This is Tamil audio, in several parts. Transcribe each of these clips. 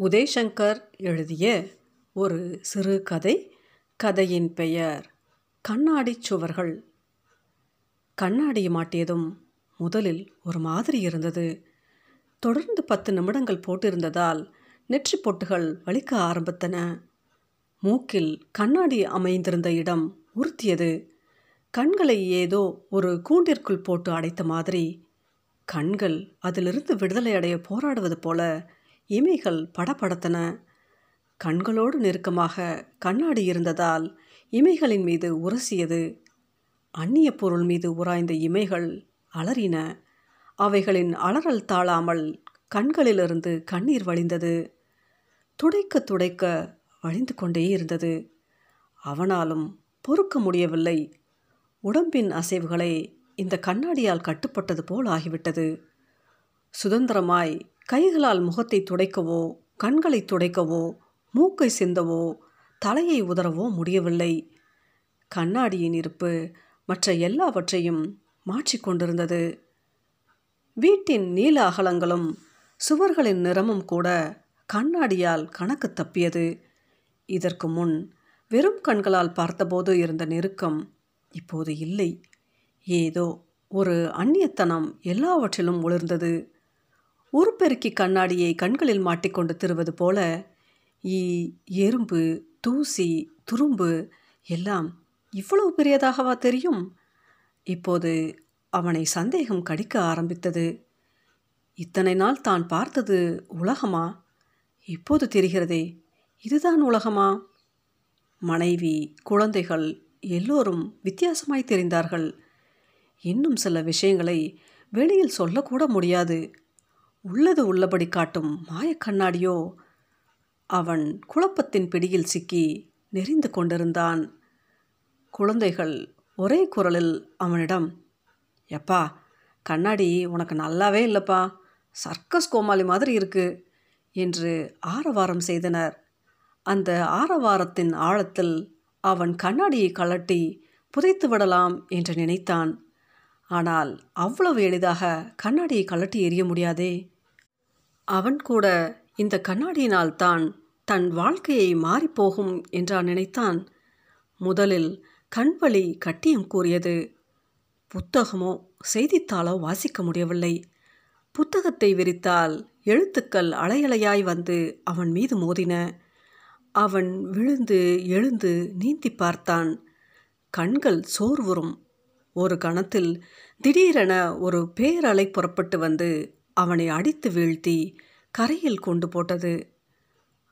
உதயசங்கர் எழுதிய ஒரு சிறுகதை கதையின் பெயர் கண்ணாடிச் சுவர்கள். கண்ணாடி மாட்டியதும் முதலில் ஒரு மாதிரி இருந்தது. தொடர்ந்து பத்து நிமிடங்கள் போட்டிருந்ததால் நெற்றி பொட்டுகள் வலிக்க ஆரம்பித்தன. மூக்கில் கண்ணாடி அமைந்திருந்த இடம் உறுத்தியது. கண்களை ஏதோ ஒரு கூண்டிற்குள் போட்டு அடைத்த மாதிரி கண்கள் அதிலிருந்து விடுதலை அடைய போராடுவது போல இமைகள் படபடத்தன. கண்களோடு நெருக்கமாக கண்ணாடி இருந்ததால் இமைகளின் மீது உரசியது. அந்நிய பொருள் மீது உராய்ந்த இமைகள் அலறின. அவைகளின் அலறல் தாழாமல் கண்களிலிருந்து கண்ணீர் வழிந்தது. துடைக்க துடைக்க வழிந்து கொண்டே இருந்தது. அவனாலும் பொறுக்க முடியவில்லை. உடம்பின் அசைவுகளை இந்த கண்ணாடியால் கட்டுப்பட்டது போல் ஆகிவிட்டது. சுதந்திரமாய் கைகளால் முகத்தை துடைக்கவோ கண்களை துடைக்கவோ மூக்கை சிந்தவோ தலையை உதறவோ முடியவில்லை. கண்ணாடியின் இருப்பு மற்ற எல்லாவற்றையும் மாற்றிக்கொண்டிருந்தது வீட்டின் நீல அகலங்களும் சுவர்களின் நிறமும் கூட கண்ணாடியால் கணக்கு தப்பியது. இதற்கு முன் வெறும் கண்களால் பார்த்தபோது இருந்த நெருக்கம் இப்போது இல்லை. ஏதோ ஒரு அந்நியத்தனம் எல்லாவற்றிலும் ஒளிர்ந்தது உருப்பெருக்கி கண்ணாடியை கண்களில் மாட்டிக்கொண்டு திருவது போல ஈ எறும்பு தூசி துரும்பு எல்லாம் இவ்வளவு பெரியதாகவா தெரியும்? இப்போது அவனை சந்தேகம் கடிக்க ஆரம்பித்தது. இத்தனை நாள் தான் பார்த்தது உலகமா? இப்போது தெரிகிறதே இதுதான் உலகமா? மனைவி குழந்தைகள் எல்லோரும் வித்தியாசமாய் தெரிந்தார்கள். இன்னும் சில விஷயங்களை வெளியில் சொல்லக்கூட முடியாது. உள்ளது உள்ளபடி காட்டும் மாயக்கண்ணாடியோ அவன் குழப்பத்தின் பிடியில் சிக்கி நெறிந்து கொண்டிருந்தான். குழந்தைகள் ஒரே குரலில் அவனிடம் எப்பா கண்ணாடி உனக்கு நல்லாவே இல்லைப்பா. சர்க்கஸ் கோமாளி மாதிரி இருக்கு என்று ஆரவாரம் செய்தனர். அந்த ஆரவாரத்தின் ஆழத்தில் அவன் கண்ணாடியை கழட்டி புதைத்து விடலாம் என்று நினைத்தான். ஆனால் அவ்வளவு எளிதாக கண்ணாடியை கழட்டி எறிய முடியாதே. அவன் கூட இந்த கண்ணாடியினால் தான் தன் வாழ்க்கையை மாறிப்போகும் என்றான் நினைத்தான். முதலில் கண்வழி கட்டியம் கூறியது. புத்தகமோ செய்தித்தாளோ வாசிக்க முடியவில்லை. புத்தகத்தை விரித்தால் எழுத்துக்கள் அலையலையாய் வந்து அவன் மீது மோதின. அவன் விழுந்து எழுந்து நீந்தி பார்த்தான். கண்கள் சோர்வுறும். ஒரு கணத்தில் திடீரென ஒரு பேரலை புறப்பட்டு வந்து அவனை அடித்து வீழ்த்தி கரையில் கொண்டு போட்டது.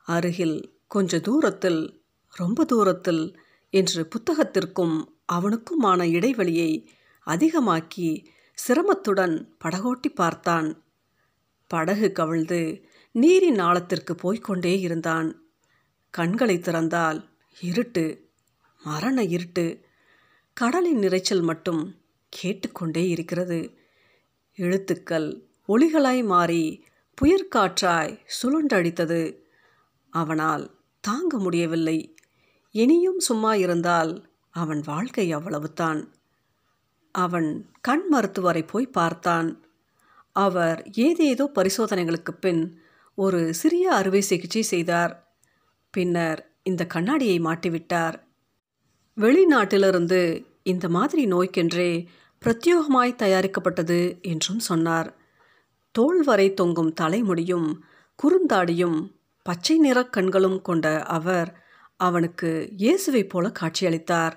அருகில் கொஞ்ச தூரத்தில் ரொம்ப தூரத்தில் என்று புத்தகத்திற்கும் அவனுக்குமான இடைவெளியை அதிகமாக்கி சிரமத்துடன் படகோட்டி பார்த்தான். படகு கவிழ்ந்து நீரின் ஆழத்திற்கு போய்கொண்டே இருந்தான். கண்களை திறந்தால் இருட்டு மரண இருட்டு கடலின் இறைச்சல் மட்டும் கேட்டுக்கொண்டே இருக்கிறது. எழுத்துக்கள் ஒளிகளாய் மாறி புயற்காற்றாய் சுழன்றடித்தது. அவனால் தாங்க முடியவில்லை. இனியும் சும்மா இருந்தால் அவன் வாழ்க்கை அவ்வளவுதான். அவன் கண் மருத்துவரை போய் பார்த்தான். அவர் ஏதேதோ பரிசோதனைகளுக்கு பின் ஒரு சிறிய அறுவை சிகிச்சை செய்தார். பின்னர் இந்த கண்ணாடியை மாட்டிவிட்டார். வெளிநாட்டிலிருந்து இந்த மாதிரி நோய்க்கென்றே பிரத்யோகமாய் தயாரிக்கப்பட்டது என்றும் சொன்னார். தோல் வரை தொங்கும் தலைமுடியும் குறுந்தாடியும் பச்சை நிற கண்களும் கொண்ட அவர் அவனுக்கு இயேசுவை போல காட்சியளித்தார்.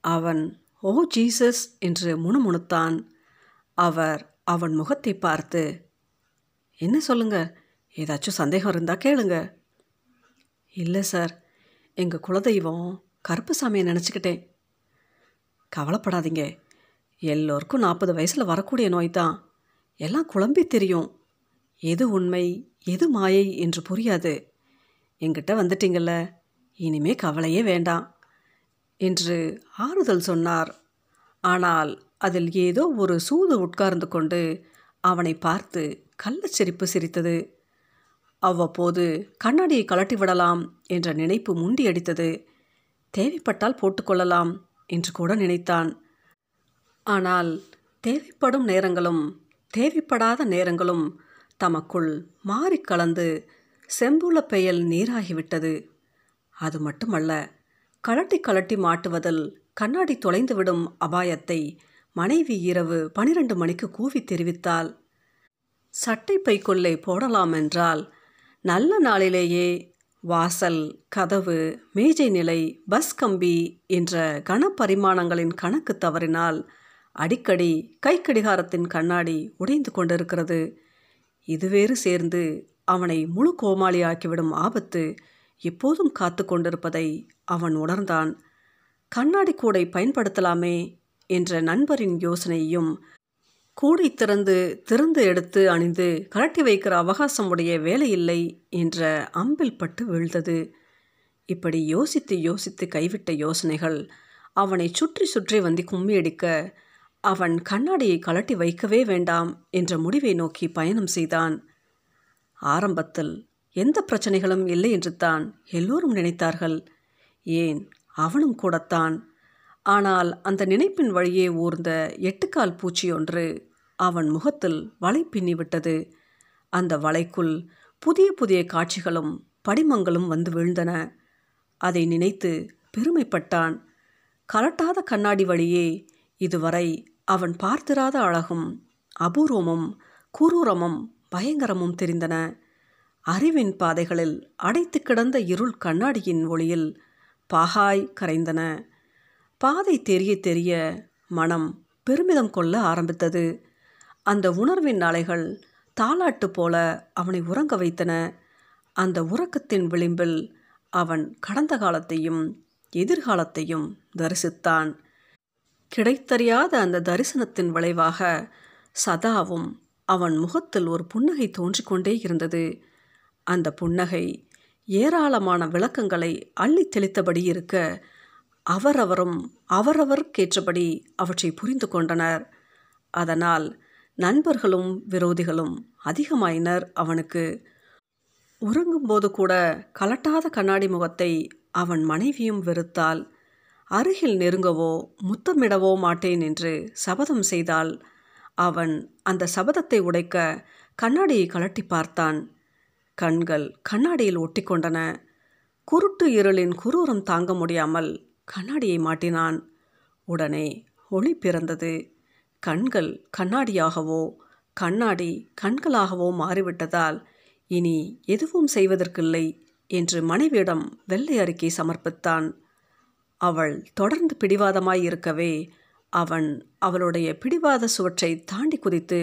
அவன் ஓ ஜீசஸ் என்று முணுமுணுத்தான். அவர் அவன் முகத்தை பார்த்து என்ன சொல்லுங்க? ஏதாச்சும் சந்தேகம் இருந்தால் கேளுங்க. இல்லை சார். எங்கள் குலதெய்வம் கருப்புசாமியை நினச்சிக்கிட்டேன். கவலைப்படாதீங்க. எல்லோருக்கும் நாற்பது வயசில் வரக்கூடிய நோய் தான் எல்லாம் குழம்பி தெரியும். எது உண்மை எது மாயை என்று புரியாது. என்கிட்ட வந்துட்டீங்கல்ல இனிமே கவலையே வேண்டாம் என்று ஆறுதல் சொன்னார். ஆனால் அதில் ஏதோ ஒரு சூது உட்கார்ந்து கொண்டு அவனை பார்த்து கள்ளச்சிரிப்பு சிரித்தது. அவ்வப்போது கண்ணாடியை கலட்டி விடலாம் என்ற நினைப்பு முண்டியடித்தது. தேவைப்பட்டால் போட்டுக்கொள்ளலாம். என்று கூட நினைத்தான். ஆனால் தேவைப்படும் நேரங்களும் தேவைப்படாத நேரங்களும் தமக்குள் மாறி கலந்து செம்புல பெயல் நீராகிவிட்டது. அது மட்டுமல்ல கலட்டி கலட்டி மாட்டுவதில் கண்ணாடி தொலைந்துவிடும் அபாயத்தை மனைவி இரவு பனிரெண்டு மணிக்கு கூவி தெரிவித்தாள். சட்டை பைக்குள்ளே போடலாம் என்றால் நல்ல நாளிலேயே வாசல் கதவு மேஜை நிலை பஸ் கம்பி என்ற கனப்பரிமாணங்களின் கணக்கு தவறினால் அடிக்கடி கைக்கடிகாரத்தின் கண்ணாடி உடைந்து கொண்டிருக்கிறது. இதுவேறு சேர்ந்து அவனை முழு கோமாளியாக்கிவிடும் ஆபத்து எப்போதும் காத்து கொண்டிருப்பதை அவன் உணர்ந்தான். கண்ணாடி கூடை பயன்படுத்தலாமே என்ற நண்பரின் யோசனையும் கூடை திறந்து திறந்து எடுத்து அணிந்து கலட்டி வைக்கிற அவகாசம் உடைய வேலையில்லை என்ற அம்பில் பட்டு வீழ்ந்தது. இப்படி யோசித்து யோசித்து கைவிட்ட யோசனைகள் அவனை சுற்றி சுற்றி வந்து கும்மியடிக்க அவன் கண்ணாடியை கலட்டி வைக்கவே வேண்டாம் என்ற முடிவை நோக்கி பயணம் செய்தான். ஆரம்பத்தில் எந்த பிரச்சனைகளும் இல்லை என்று தான் எல்லோரும் நினைத்தார்கள். ஏன்? அவனும் கூடத்தான். ஆனால் அந்த நினைப்பின் வழியே ஊர்ந்த எட்டுக்கால் பூச்சி ஒன்று அவன் முகத்தில் வலை பின்னிவிட்டது அந்த வலைக்குள் புதிய புதிய காட்சிகளும் படிமங்களும் வந்து விழுந்தன. அதை நினைத்து பெருமைப்பட்டான். கலட்டாத கண்ணாடி வழியே இதுவரை அவன் பார்த்திராத அழகும் அபூர்வமும் குரூரமும் பயங்கரமும் தெரிந்தன. அறிவின் பாதைகளில் அடைத்து கிடந்த இருள் கண்ணாடியின் ஒளியில் பாகாய் கரைந்தன. பாதை தெரிய தெரிய மனம் பெருமிதம் கொள்ள ஆரம்பித்தது. அந்த உணர்வின் அலைகள் தாலாட்டு போல அவனை உறங்க வைத்தன. அந்த உறக்கத்தின் விளிம்பில் அவன் கடந்த காலத்தையும் எதிர்காலத்தையும் தரிசித்தான். கிடைத்தறியாத அந்த தரிசனத்தின் விளைவாக சதாவும் அவன் முகத்தில் ஒரு புன்னகை தோன்றிக்கொண்டே இருந்தது. அந்த புன்னகை ஏராளமான விளக்கங்களை அள்ளி தெளித்தபடி இருக்க அவரவரும் அவரவருக்கேற்றபடி அவற்றை புரிந்து கொண்டனர். அதனால் நண்பர்களும் விரோதிகளும் அதிகமாயினர் அவனுக்கு. உறங்கும்போது கூட கலட்டாத கண்ணாடி முகத்தை அவன் மனைவியும் வெறுத்தாள். அருகில் நெருங்கவோ முத்தமிடவோ மாட்டேன் என்று சபதம் செய்தால் அவன் அந்த சபதத்தை உடைக்க கண்ணாடியை கலட்டி பார்த்தான். கண்கள் கண்ணாடியில் ஒட்டிக்கொண்டன. குருட்டு இருளின் குரூரம் தாங்க முடியாமல் கண்ணாடியை மாட்டினான். உடனே ஒளி பிறந்தது. கண்கள் கண்ணாடியாகவோ கண்ணாடி கண்களாகவோ மாறிவிட்டதால் இனி எதுவும் செய்வதற்கில்லை என்று மனைவியிடம் வெள்ளை அறிக்கை சமர்ப்பித்தான். அவள் தொடர்ந்து பிடிவாதமாய் இருக்கவே அவன் அவளுடைய பிடிவாத சுவற்றை தாண்டி குதித்து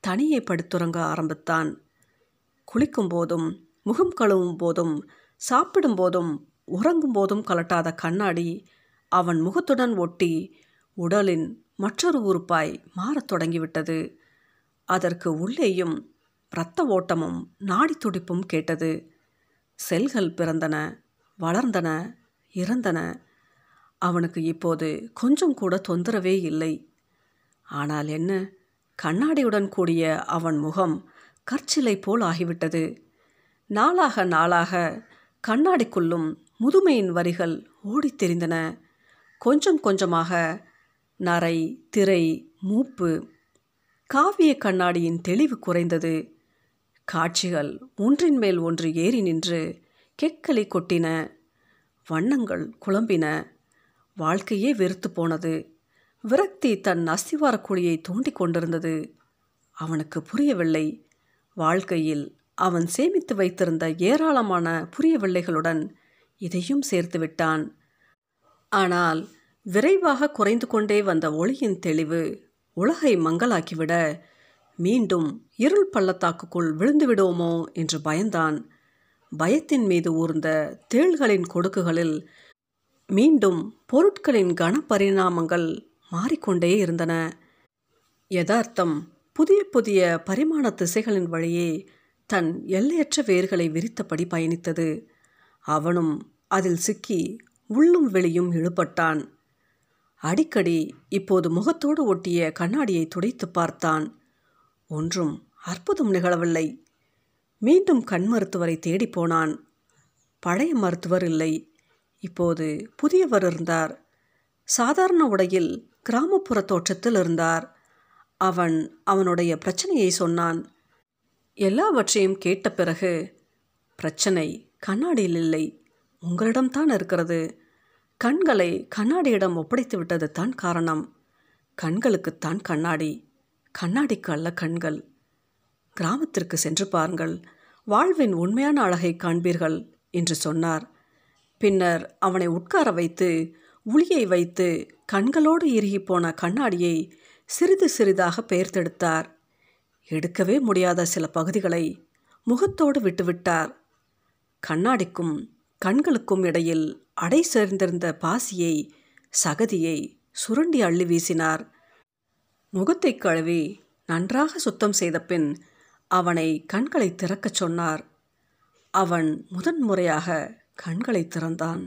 தனியே படுத்துறங்க ஆரம்பித்தான். குளிக்கும் போதும் முகம் கழுவும் போதும் சாப்பிடும் போதும் உறங்கும் போதும் கலட்டாத கண்ணாடி அவன் முகத்துடன் ஒட்டி உடலின் மற்றொரு உறுப்பாய் மாறத் தொடங்கிவிட்டது. அதற்கு உள்ளேயும் இரத்த ஓட்டமும் நாடி துடிப்பும் கேட்டது. செல்கள் பிறந்தன வளர்ந்தன இறந்தன. அவனுக்கு இப்போது கொஞ்சம் கூட தொந்தரவே இல்லை. ஆனால் என்ன? கண்ணாடியுடன் கூடிய அவன் முகம் கற்சிலை போல் ஆகிவிட்டது. நாளாக நாளாக கண்ணாடிக்குள்ளும் முதுமையின் வரிகள் ஓடித் தெரிந்தன. கொஞ்சம் கொஞ்சமாக நரை திரை மூப்பு காவிய கண்ணாடியின் தெளிவு குறைந்தது. காட்சிகள் ஒன்றின் மேல் ஒன்று ஏறி நின்று கெக்கலை கொட்டின. வண்ணங்கள் குழம்பின. வாழ்க்கையே வெறுத்து போனது. விரக்தி தன் அஸ்திவார குழியை தோண்டி கொண்டிருந்தது. அவனுக்கு புரியவில்லை. வாழ்க்கையில் அவன் சேமித்து வைத்திருந்த ஏராளமான புரியவில்லைகளுடன் இதையும் சேர்த்து விட்டான். ஆனால் விரைவாக குறைந்து கொண்டே வந்த ஒளியின் தெளிவு உலகை மங்கலாக்கிவிட மீண்டும் இருள் பள்ளத்தாக்குக்குள் விழுந்துவிடுவோமோ என்று பயந்தான். பயத்தின் மீது ஊர்ந்த தேள்களின் கொடுக்குகளில் மீண்டும் பொருட்களின் கனப்பரிணாமங்கள் மாறிக்கொண்டே இருந்தன. யதார்த்தம் புதிய புதிய பரிமாண திசைகளின் வழியே தன் எல்லையற்ற வேர்களை விரித்தபடி பயணித்தது. அவனும் அதில் சிக்கி உள்ளும் வெளியும் இழுபட்டான். அடிக்கடி இப்போது முகத்தோடு ஒட்டிய கண்ணாடியை துடைத்து பார்த்தான். ஒன்றும் அற்புதம் நிகழவில்லை. மீண்டும் கண் மருத்துவரை தேடி போனான். பழைய மருத்துவர் இல்லை. இப்போது புதியவர் இருந்தார். சாதாரண உடையில் கிராமப்புற தோற்றத்தில் இருந்தார். அவன் அவனுடைய பிரச்சனையை சொன்னான். எல்லாவற்றையும் கேட்ட பிறகு பிரச்சனை கண்ணாடியில் இல்லை. உங்களிடம்தான் இருக்கிறது. கண்களை கண்ணாடியிடம் ஒப்படைத்து விட்டது தான் காரணம். கண்களுக்குத்தான் கண்ணாடி. கண்ணாடிக்கு அல்ல கண்கள். கிராமத்திற்கு சென்று பாருங்கள். வாழ்வின் உண்மையான அழகை காண்பீர்கள் என்று சொன்னார். பின்னர் அவனை உட்கார வைத்து உளியை வைத்து கண்களோடு இறுகி போன கண்ணாடியை சிறிது சிறிதாக பெயர்த்தெடுத்தார். எடுக்கவே முடியாத சில பகுதிகளை முகத்தோடு விட்டுவிட்டார். கண்ணாடிக்கும் கண்களுக்கும் இடையில் அடை சேர்ந்திருந்த பாசியை சகதியை சுருண்டி அள்ளி வீசினார். முகத்தை கழுவி நன்றாக சுத்தம் செய்த பின் அவனை கண்களை திறக்கச் சொன்னார். அவன் முதன்முறையாக கண்களை திறந்தான்.